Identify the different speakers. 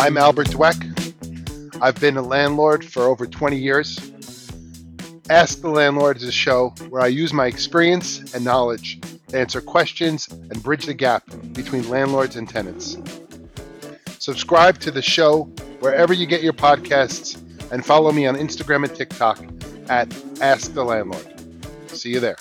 Speaker 1: I'm Albert Dweck. I've been a landlord for over 20 years. Ask the Landlord is a show where I use my experience and knowledge to answer questions and bridge the gap between landlords and tenants. Subscribe to the show wherever you get your podcasts and follow me on Instagram and TikTok at Ask the Landlord. See you there.